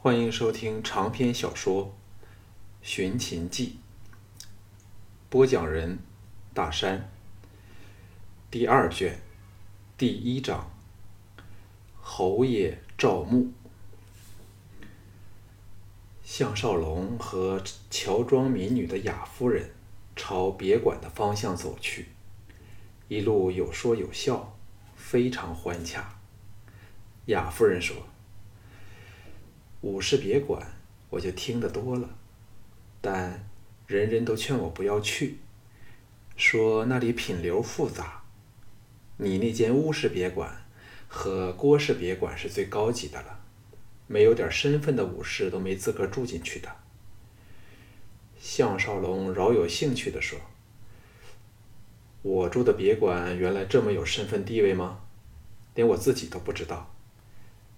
欢迎收听长篇小说《寻秦记》，播讲人：大山。第二卷第一章：侯爷赵牧。项少龙和乔装民女的雅夫人朝别馆的方向走去，一路有说有笑，非常欢洽。雅夫人说。武士别馆，我就听得多了，但人人都劝我不要去，说那里品流复杂。你那间乌氏别馆和郭氏别馆是最高级的了，没有点身份的武士都没资格住进去的。项少龙饶有兴趣地说：“我住的别馆原来这么有身份地位吗？连我自己都不知道。”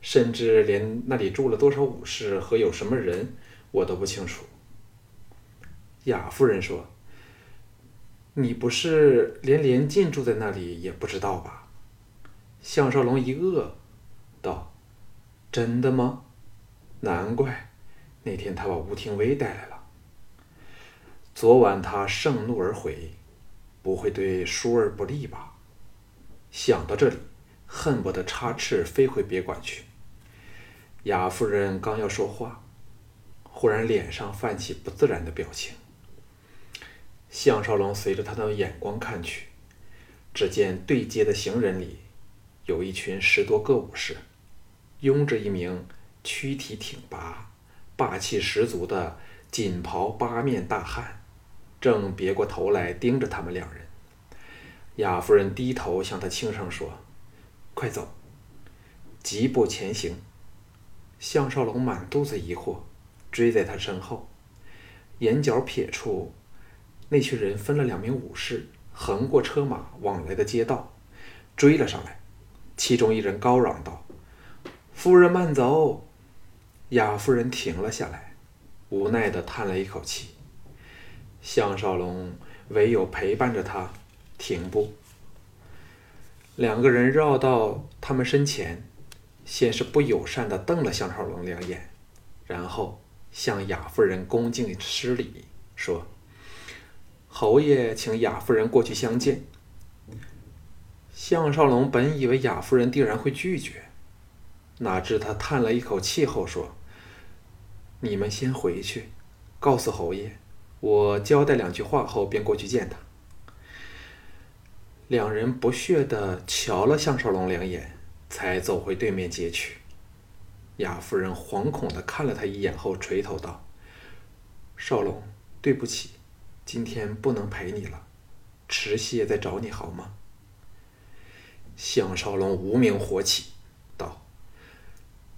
甚至连那里住了多少武士和有什么人，我都不清楚。雅夫人说：“你不是连连晋住在那里也不知道吧？”项少龙一愕，道：“真的吗？难怪那天他把吴廷威带来了。昨晚他盛怒而回，不会对舒儿不利吧？”想到这里，恨不得插翅飞回别馆去。雅夫人刚要说话，忽然脸上泛起不自然的表情。项少龙随着他的眼光看去，只见对街的行人里，有一群十多个武士，拥着一名躯体挺拔、霸气十足的锦袍八面大汉，正别过头来盯着他们两人。雅夫人低头向他轻声说：“快走！”疾步前行。项少龙满肚子疑惑，追在他身后，眼角瞥处，那群人分了两名武士，横过车马往来的街道，追了上来。其中一人高嚷道：“夫人慢走！”雅夫人停了下来，无奈地叹了一口气。项少龙唯有陪伴着他停步。两个人绕到他们身前。先是不友善地瞪了项少龙两眼，然后向雅夫人恭敬施礼，说：“侯爷，请雅夫人过去相见。”项少龙本以为雅夫人定然会拒绝，哪知他叹了一口气后说：“你们先回去，告诉侯爷，我交代两句话后便过去见他。”两人不屑地瞧了项少龙两眼。才走回对面街去。雅夫人惶恐的看了他一眼后，垂头道：“少龙，对不起，今天不能陪你了，迟些再找你好吗？”项少龙无名火起，道：“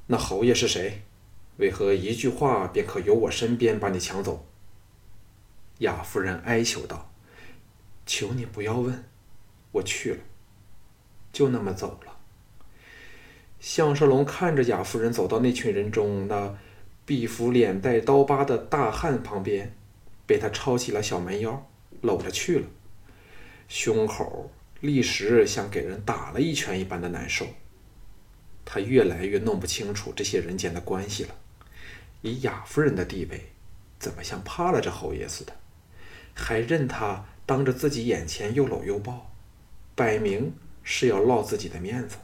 那侯爷是谁？为何一句话便可由我身边把你抢走？”雅夫人哀求道：“求你不要问，我去了，就那么走了。”项少龙看着雅夫人走到那群人中那臂幅脸带刀疤的大汉旁边，被他抄起了小蛮腰，搂着去了，胸口立时像给人打了一拳一般的难受。他越来越弄不清楚这些人间的关系了。以雅夫人的地位，怎么像怕了这侯爷似的，还任他当着自己眼前又搂又抱，摆明是要落自己的面子。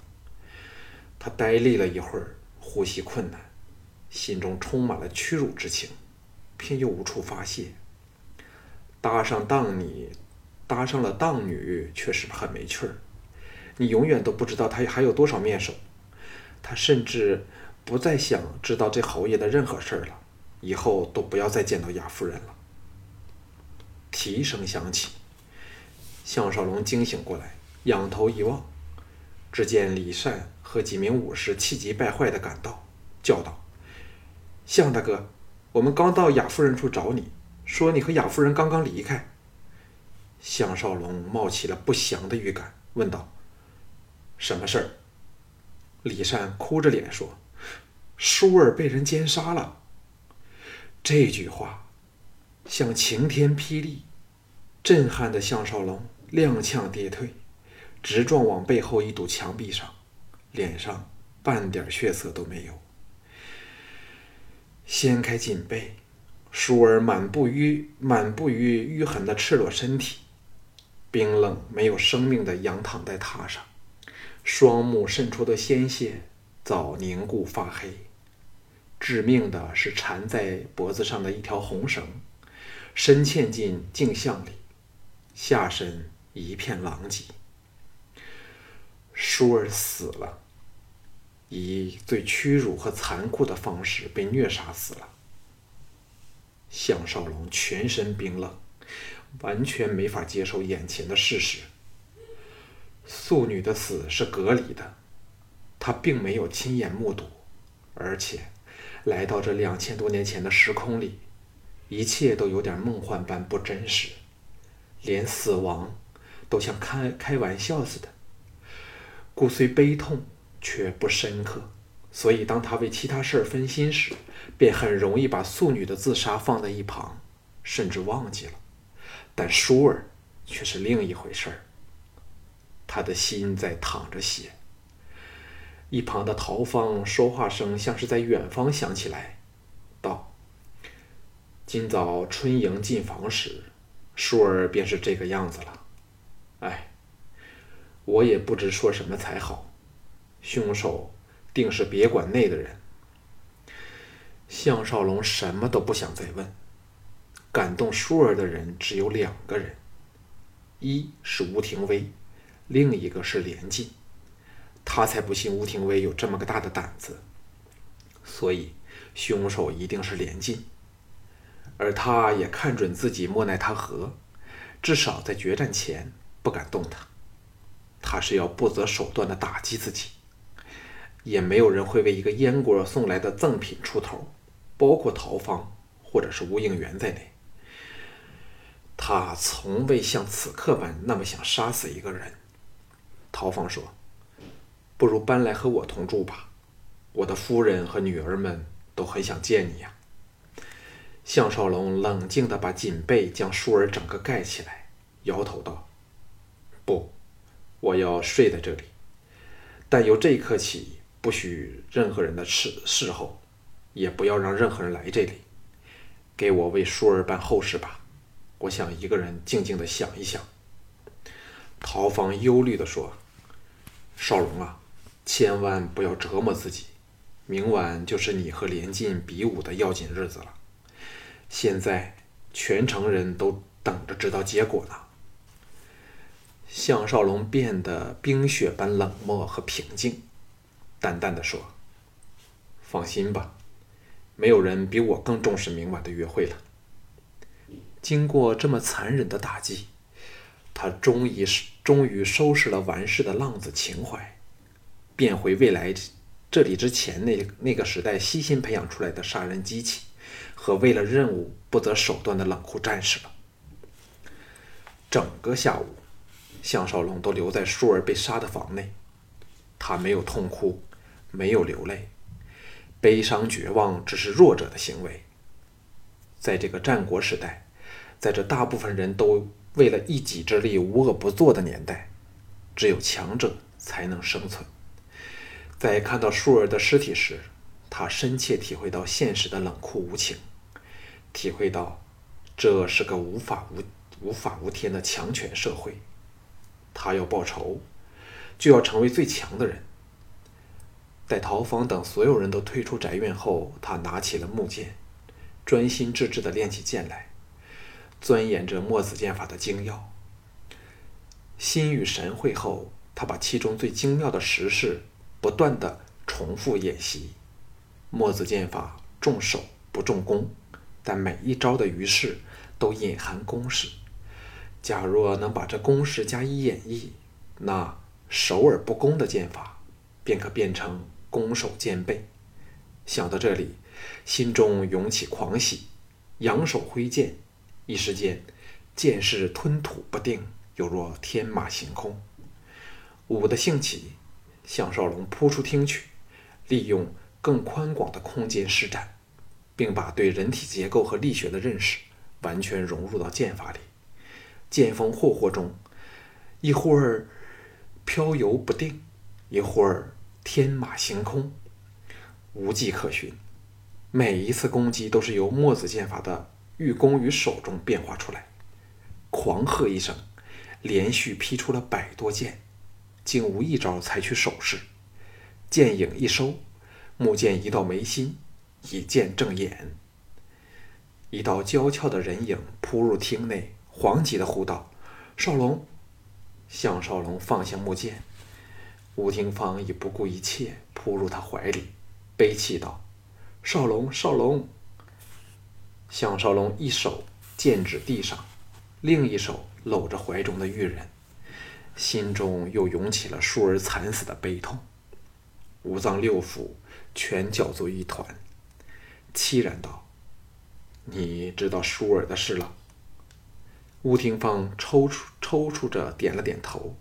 他呆立了一会儿，呼吸困难，心中充满了屈辱之情，偏又无处发泄。搭上当你，搭上了当女，确实很没趣儿。你永远都不知道他还有多少面首。他甚至不再想知道这侯爷的任何事儿了，以后都不要再见到雅夫人了。蹄声响起，项少龙惊醒过来，仰头一望，只见李善。和几名武士气急败坏地赶到，叫道：“向大哥，我们刚到雅夫人处找你，说你和雅夫人刚刚离开。”项少龙冒起了不祥的预感，问道：“什么事儿？”李善哭着脸说：“舒儿被人奸杀了。”这句话像晴天霹雳，震撼的项少龙踉跄跌退，直撞往背后一堵墙壁上。脸上半点血色都没有。掀开锦被，舒儿满布淤满布于淤痕的赤裸身体，冰冷没有生命的仰躺在榻上，双目渗出的鲜血早凝固发黑。致命的是缠在脖子上的一条红绳，深嵌进镜像里，下身一片狼藉。舒儿死了。以最屈辱和残酷的方式被虐杀死了。项少龙全身冰冷，完全没法接受眼前的事实。素女的死是隔离的，他并没有亲眼目睹，而且来到这两千多年前的时空里，一切都有点梦幻般不真实，连死亡都像开开玩笑似的。故虽悲痛。却不深刻，所以当他为其他事儿分心时，便很容易把素女的自杀放在一旁，甚至忘记了。但舒儿却是另一回事儿，他的心在淌着血。一旁的陶芳说话声像是在远方响起来，道：“今早春莹进房时，舒儿便是这个样子了。哎，我也不知说什么才好。”凶手定是别馆内的人。项少龙什么都不想再问。感动舒儿的人只有两个人，一是吴廷威，另一个是连晋。他才不信吴廷威有这么个大的胆子。所以，凶手一定是连晋。而他也看准自己莫奈他何，至少在决战前不敢动他。他是要不择手段的打击自己。也没有人会为一个燕国送来的赠品出头，包括陶芳或者是吴应元在内。他从未像此刻般那么想杀死一个人。陶芳说：“不如搬来和我同住吧，我的夫人和女儿们都很想见你呀。”项少龙冷静地把锦被将舒儿整个盖起来，摇头道：“不，我要睡在这里。但由这一刻起。”不许任何人的侍侍候，也不要让任何人来这里。给我为舒儿办后事吧，我想一个人静静的想一想。陶芳忧虑的说：“少龙啊，千万不要折磨自己，明晚就是你和连晋比武的要紧日子了。现在全城人都等着知道结果呢。”项少龙变得冰雪般冷漠和平静。淡淡的说：“放心吧，没有人比我更重视明晚的约会了。”经过这么残忍的打击，他终于终于收拾了完事的浪子情怀，变回未来这里之前那那个时代悉心培养出来的杀人机器和为了任务不择手段的冷酷战士了。整个下午，项少龙都留在舒儿被杀的房内，他没有痛哭。没有流泪，悲伤绝望只是弱者的行为。在这个战国时代，在这大部分人都为了一己之力无恶不作的年代，只有强者才能生存。在看到舒儿的尸体时，他深切体会到现实的冷酷无情，体会到这是个无法无无法无天的强权社会。他要报仇，就要成为最强的人。待陶芳等所有人都退出宅院后，他拿起了木剑，专心致志地练起剑来，钻研着墨子剑法的精要。心与神会后，他把其中最精妙的实式不断地重复演习。墨子剑法重手不重攻，但每一招的于式都隐含公式。假若能把这公式加以演绎，那守而不攻的剑法便可变成。攻守兼备，想到这里，心中涌起狂喜，扬手挥剑，一时间，剑势吞吐不定，犹若天马行空。武的兴起，项少龙扑出厅去，利用更宽广的空间施展，并把对人体结构和力学的认识完全融入到剑法里。剑锋霍霍中，一会儿飘游不定，一会儿。天马行空，无迹可寻。每一次攻击都是由墨子剑法的御弓于手中变化出来。狂喝一声，连续劈出了百多剑，竟无一招采取手势。剑影一收，木剑移到眉心，以剑正眼。一道娇俏的人影扑入厅内，惶急的呼道：“少龙！”项少龙放下木剑，吴廷芳已不顾一切扑入他怀里，悲泣道：“少龙，少龙！”项少龙一手剑指地上，另一手搂着怀中的玉人，心中又涌起了舒儿惨死的悲痛，五脏六腑全搅作一团，凄然道：“你知道舒儿的事了？”吴廷芳抽搐抽搐着点了点头，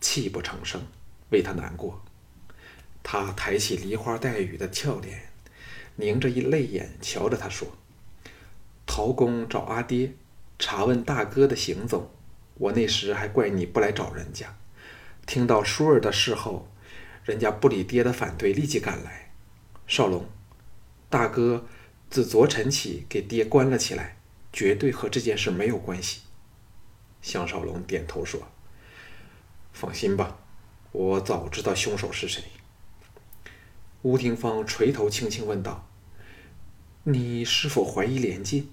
泣不成声，为他难过。他抬起梨花带雨的俏脸，凝着一泪眼瞧着他说：“陶公找阿爹，查问大哥的行踪。我那时还怪你不来找人家。听到舒儿的事后，人家不理爹的反对，立即赶来。少龙，大哥自昨晨起给爹关了起来。”绝对和这件事没有关系。项少龙点头说：“放心吧，我早知道凶手是谁。”吴廷芳垂头轻轻问道：“你是否怀疑连晋？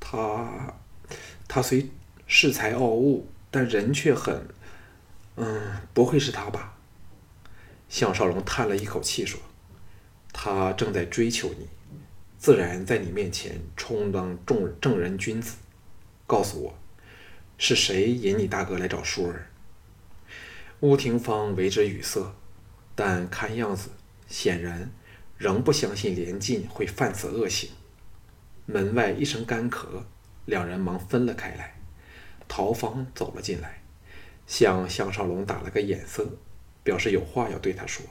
他，他虽恃才傲物，但人却很……嗯，不会是他吧？”项少龙叹了一口气说：“他正在追求你。”自然在你面前充当众正人君子，告诉我，是谁引你大哥来找舒儿？乌廷芳为之语塞，但看样子显然仍不相信连晋会犯此恶行。门外一声干咳，两人忙分了开来。陶芳走了进来，向项少龙打了个眼色，表示有话要对他说。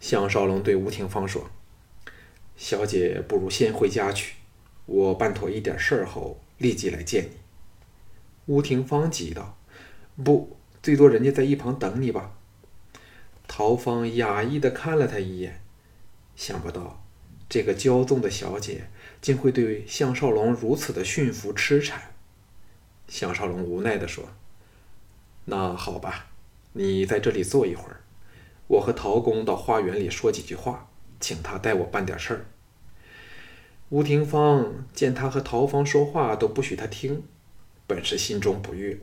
项少龙对吴廷芳说。小姐不如先回家去，我办妥一点事儿后立即来见你。吴廷芳急道：“不，最多人家在一旁等你吧。”陶芳讶异的看了他一眼，想不到这个骄纵的小姐竟会对项少龙如此的驯服痴缠。项少龙无奈的说：“那好吧，你在这里坐一会儿，我和陶公到花园里说几句话，请他代我办点事儿。”吴廷芳见他和陶芳说话都不许他听，本是心中不悦，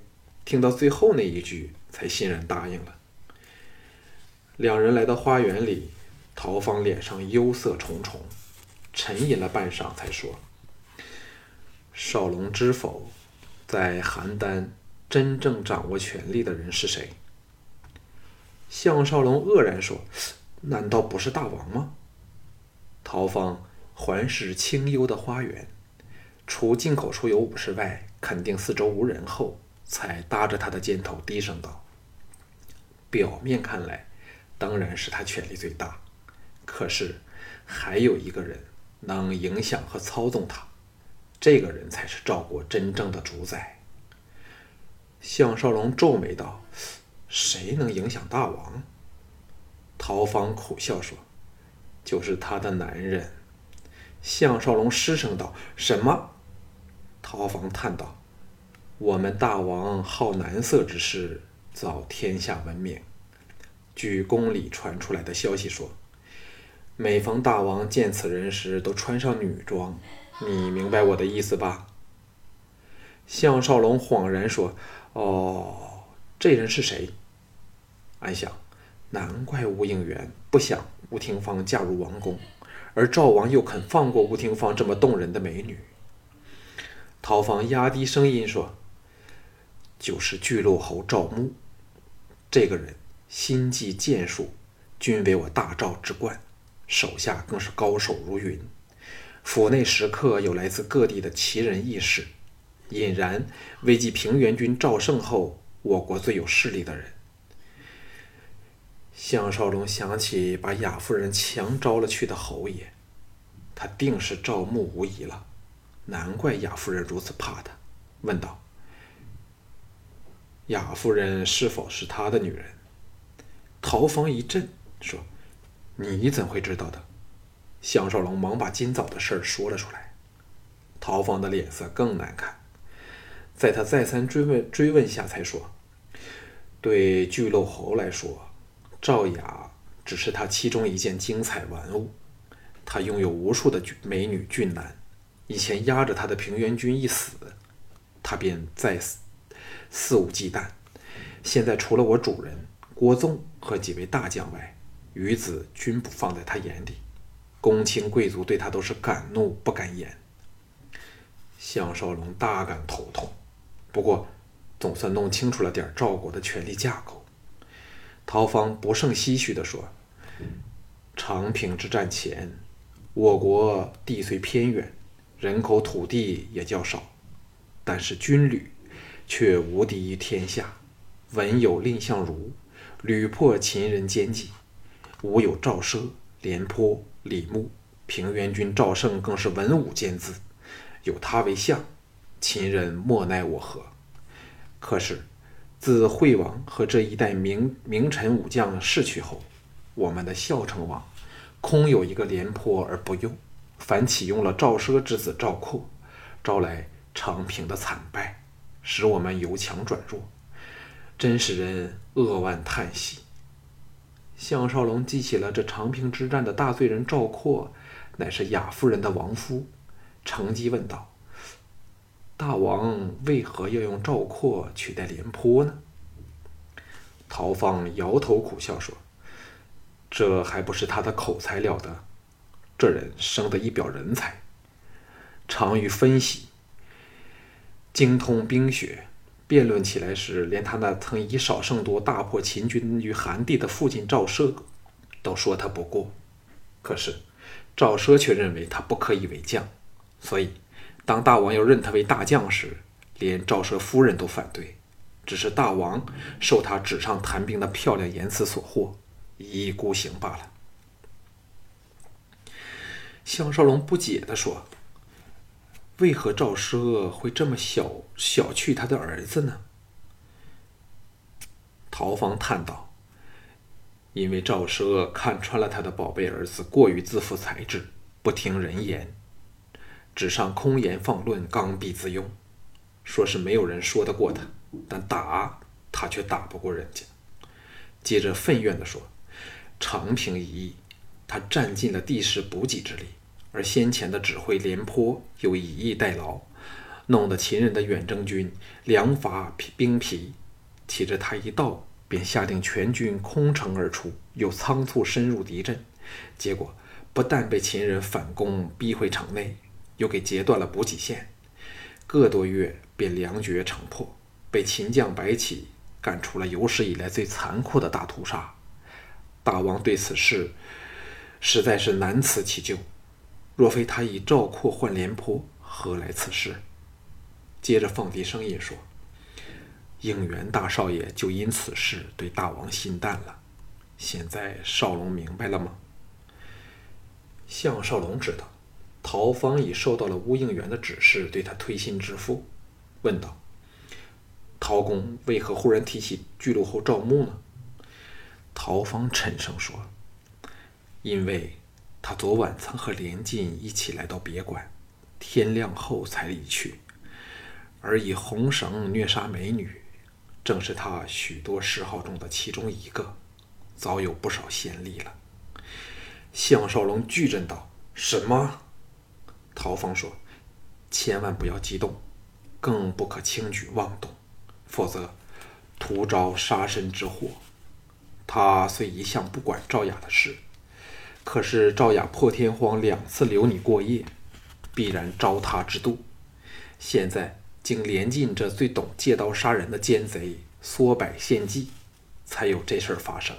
听到最后那一句才欣然答应了。两人来到花园里，陶芳脸上忧色重重，沉吟了半晌，才说：“少龙知否，在邯郸真正掌握权力的人是谁？”项少龙愕然说：“难道不是大王吗？”陶芳。环视清幽的花园，除进口处有武士外，肯定四周无人后，才搭着他的肩头低声道：“表面看来，当然是他权力最大，可是还有一个人能影响和操纵他，这个人才是赵国真正的主宰。”项少龙皱眉道：“谁能影响大王？”陶芳苦笑说：“就是他的男人。”项少龙失声道：“什么？”陶芳叹道：“我们大王好男色之事，早天下闻名。据宫里传出来的消息说，每逢大王见此人时，都穿上女装。你明白我的意思吧？”项少龙恍然说：“哦，这人是谁？”暗想：难怪吴应元不想吴廷芳嫁入王宫。而赵王又肯放过吴廷芳这么动人的美女？陶芳压低声音说：“就是巨鹿侯赵牧，这个人心计剑术均为我大赵之冠，手下更是高手如云。府内时刻有来自各地的奇人异士，引然为继平原君赵胜后，我国最有势力的人。”项少龙想起把雅夫人强招了去的侯爷，他定是赵牧无疑了，难怪雅夫人如此怕他，问道：“雅夫人是否是他的女人？”陶芳一震，说：“你怎会知道的？”项少龙忙把今早的事儿说了出来。陶芳的脸色更难看，在他再三追问追问下，才说：“对巨鹿侯来说，赵雅只是他其中一件精彩玩物。他拥有无数的俊美女俊男，以前压着他的平原君一死，他便再肆无忌惮。现在除了我主人郭纵和几位大将外，余子均不放在他眼里。公卿贵族对他都是敢怒不敢言。”项少龙大感头痛，不过总算弄清楚了点赵国的权力架构。陶芳不胜唏嘘地说：“长平之战前，我国地虽偏远，人口土地也较少，但是军旅却无敌于天下。文有蔺相如屡破秦人奸计，武有赵奢、廉颇、李牧，平原君赵胜更是文武兼资。”有他为相，秦人莫奈我何。可是，自惠王和这一代名名臣武将逝去后，我们的孝成王空有一个廉颇而不用，反启用了赵奢之子赵括，招来长平的惨败，使我们由强转弱，真使人扼腕叹息。项少龙记起了这长平之战的大罪人赵括，乃是雅夫人的亡夫。乘机问道：“大王为何要用赵括取代廉颇呢？”陶芳摇头苦笑说：“这还不是他的口才了得，这人生得一表人才，长于分析，精通兵学，辩论起来时，连他那曾以少胜多大破秦军于韩地的父亲赵奢，都说他不过。可是赵奢却认为他不可以为将。”所以，当大王要认他为大将时，连赵奢夫人都反对。只是大王受他纸上谈兵的漂亮言辞所惑，一意孤行罢了。项少龙不解地说：“为何赵奢会这么小小觑他的儿子呢？”陶芳叹道：“因为赵奢看穿了他的宝贝儿子过于自负才智，不听人言。”纸上空言放论，刚愎自用，说是没有人说得过他，但打他却打不过人家。接着愤怨地说：“长平一役，他占尽了地势补给之力，而先前的指挥廉颇又以逸待劳，弄得秦人的远征军粮乏兵疲。岂知他一到，便下令全军空城而出，又仓促深入敌阵，结果不但被秦人反攻逼回城内。”又给截断了补给线，个多月便粮绝城破，被秦将白起干出了有史以来最残酷的大屠杀。大王对此事实在是难辞其咎，若非他以赵括换廉颇，何来此事？接着放低声音说：“应元大少爷就因此事对大王心淡了，现在少龙明白了吗？”项少龙知道。陶芳已受到了乌应元的指示，对他推心置腹，问道：“陶公为何忽然提起巨鹿侯赵牧呢？”陶芳沉声说：“因为他昨晚曾和连晋一起来到别馆，天亮后才离去，而以红绳虐杀美女，正是他许多嗜好中的其中一个，早有不少先例了。”项少龙巨震道：“什么？”陶芳说：“千万不要激动，更不可轻举妄动，否则徒招杀身之祸。他虽一向不管赵雅的事，可是赵雅破天荒两次留你过夜，必然招他之妒。现在经连晋这最懂借刀杀人的奸贼缩摆献计，才有这事儿发生。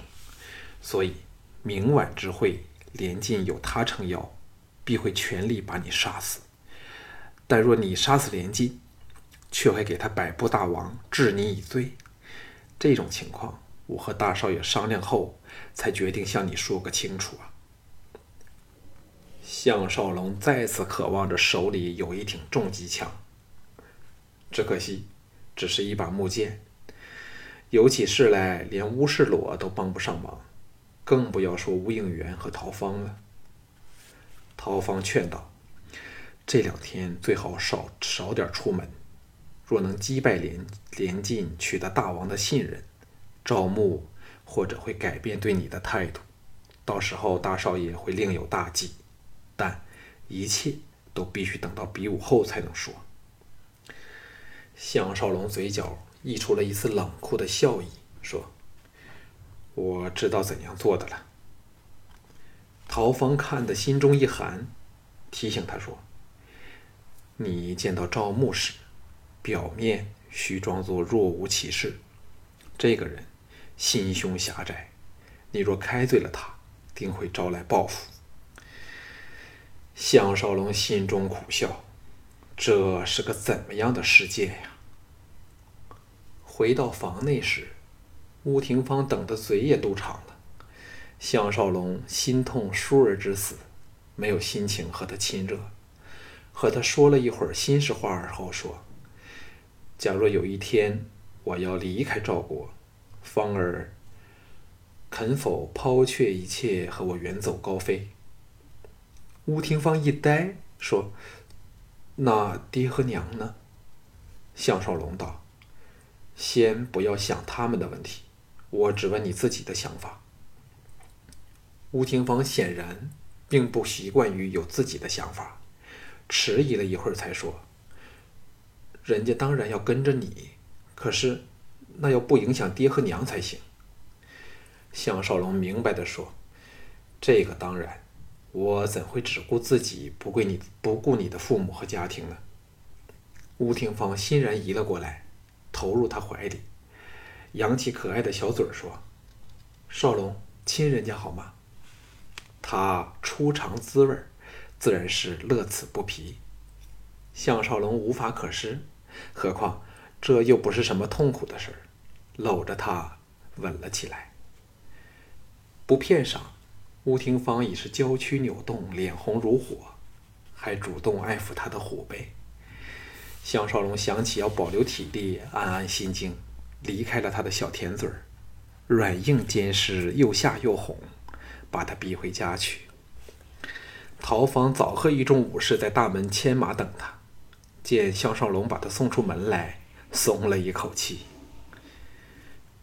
所以明晚之会，连晋有他撑腰。”必会全力把你杀死，但若你杀死连晋，却会给他百步大王治你以罪。这种情况，我和大少爷商量后，才决定向你说个清楚啊。项少龙再次渴望着手里有一挺重机枪，只可惜，只是一把木剑，有起事来连乌世裸都帮不上忙，更不要说吴应元和陶芳了。陶芳劝道：“这两天最好少少点出门。若能击败连连晋，取得大王的信任，赵牧或者会改变对你的态度。到时候大少爷会另有大计。但一切都必须等到比武后才能说。”项少龙嘴角溢出了一丝冷酷的笑意，说：“我知道怎样做的了。”陶芳看得心中一寒，提醒他说：“你见到赵牧时，表面需装作若无其事。这个人心胸狭窄，你若开罪了他，定会招来报复。”项少龙心中苦笑，这是个怎么样的世界呀？回到房内时，乌廷芳等的嘴也都长了。项少龙心痛淑儿之死，没有心情和他亲热，和他说了一会儿心事话而后说：“假若有一天我要离开赵国，芳儿肯否抛却一切和我远走高飞？”吴廷芳一呆，说：“那爹和娘呢？”项少龙道。先不要想他们的问题，我只问你自己的想法。吴廷芳显然并不习惯于有自己的想法，迟疑了一会儿才说：“人家当然要跟着你，可是那要不影响爹和娘才行。”项少龙明白的说：“这个当然，我怎会只顾自己，不顾你不顾你的父母和家庭呢？”吴廷芳欣然移了过来。投入他怀里，扬起可爱的小嘴儿说：“少龙亲人家好吗？”他初尝滋味，自然是乐此不疲。项少龙无法可施，何况这又不是什么痛苦的事儿，搂着他吻了起来。不片晌，吴廷芳已是娇躯扭动，脸红如火，还主动爱抚他的虎背。项少龙想起要保留体力，暗暗心惊，离开了他的小甜嘴儿，软硬兼施，又吓又哄，把他逼回家去。陶芳早和一众武士在大门牵马等他，见项少龙把他送出门来，松了一口气。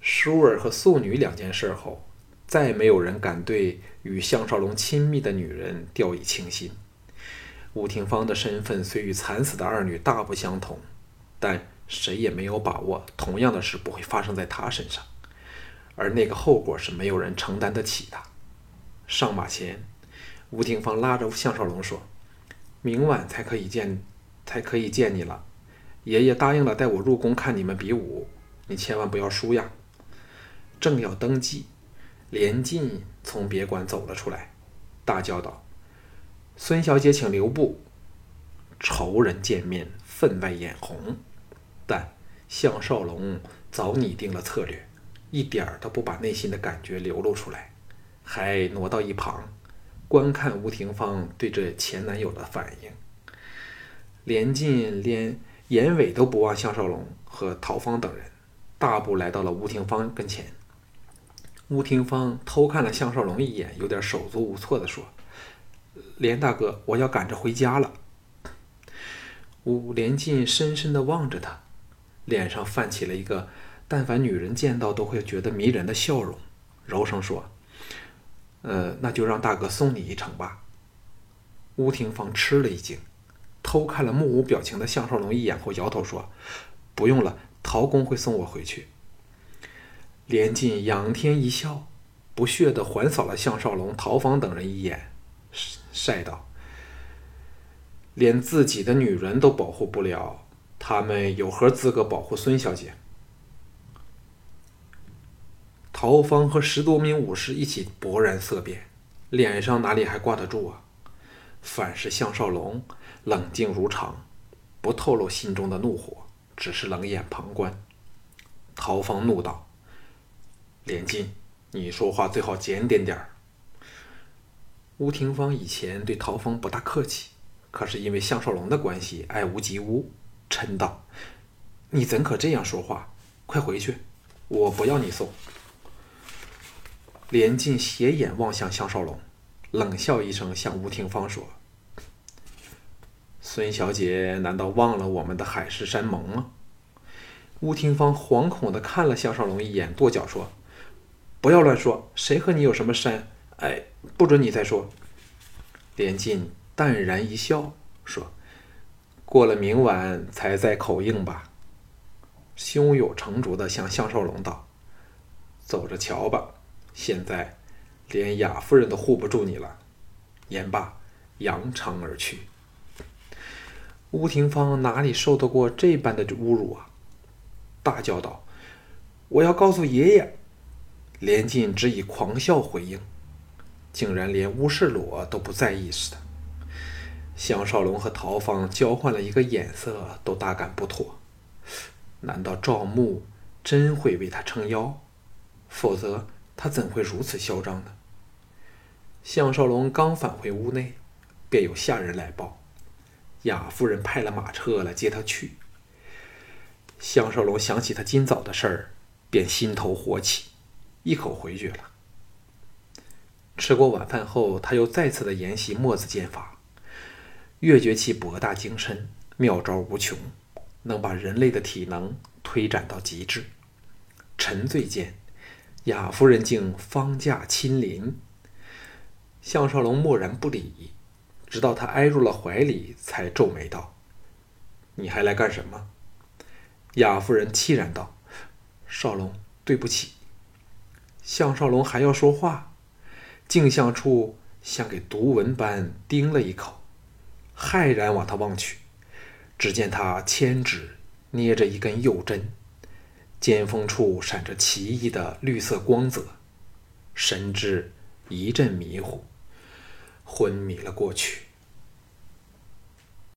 舒儿和素女两件事后，再没有人敢对与项少龙亲密的女人掉以轻心。吴廷芳的身份虽与惨死的二女大不相同，但谁也没有把握同样的事不会发生在他身上，而那个后果是没有人承担得起的。上马前，吴廷芳拉着项少龙说：“明晚才可以见，才可以见你了。爷爷答应了带我入宫看你们比武，你千万不要输呀。”正要登基，连晋从别馆走了出来，大叫道。孙小姐，请留步。仇人见面，分外眼红。但项少龙早拟定了策略，一点儿都不把内心的感觉流露出来，还挪到一旁观看吴廷芳对这前男友的反应。连晋连眼尾都不望项少龙和陶芳等人，大步来到了吴廷芳跟前。吴廷芳偷看了项少龙一眼，有点手足无措地说。连大哥，我要赶着回家了。吴连晋深深的望着他，脸上泛起了一个但凡女人见到都会觉得迷人的笑容，柔声说：“呃，那就让大哥送你一程吧。”吴廷芳吃了一惊，偷看了目无表情的项少龙一眼后，摇头说：“不用了，陶公会送我回去。”连晋仰天一笑，不屑的环扫了项少龙、陶芳等人一眼。晒道：“连自己的女人都保护不了，他们有何资格保护孙小姐？”陶芳和十多名武士一起勃然色变，脸上哪里还挂得住啊？反是项少龙冷静如常，不透露心中的怒火，只是冷眼旁观。陶芳怒道：“连晋，你说话最好检点点儿。”吴廷芳以前对陶芳不大客气，可是因为项少龙的关系，爱屋及乌，嗔道：“你怎可这样说话？快回去，我不要你送。”连晋斜眼望向项少龙，冷笑一声，向吴廷芳说：“孙小姐难道忘了我们的海誓山盟吗？吴廷芳惶恐地看了项少龙一眼，跺脚说：“不要乱说，谁和你有什么山？哎，不准你再说。”连晋淡然一笑，说：“过了明晚才再口硬吧。”胸有成竹地向项少龙道：“走着瞧吧，现在连雅夫人都护不住你了。”言罢，扬长而去。乌廷芳哪里受得过这般的侮辱啊！大叫道：“我要告诉爷爷！”连晋只以狂笑回应，竟然连乌世罗都不在意似的。项少龙和陶芳交换了一个眼色，都大感不妥。难道赵牧真会为他撑腰？否则他怎会如此嚣张呢？项少龙刚返回屋内，便有下人来报，雅夫人派了马车来接他去。项少龙想起他今早的事儿，便心头火起，一口回绝了。吃过晚饭后，他又再次的研习墨子剑法，越觉其博大精深，妙招无穷。能把人类的体能推展到极致。沉醉间，雅夫人竟方驾亲临。项少龙默然不理，直到他挨入了怀里，才皱眉道：“你还来干什么？”雅夫人凄然道：“少龙，对不起。”项少龙还要说话，镜像处像给毒蚊般叮了一口，骇然往他望去。只见他千指捏着一根幼针，尖锋处闪着奇异的绿色光泽，神智一阵迷糊，昏迷了过去。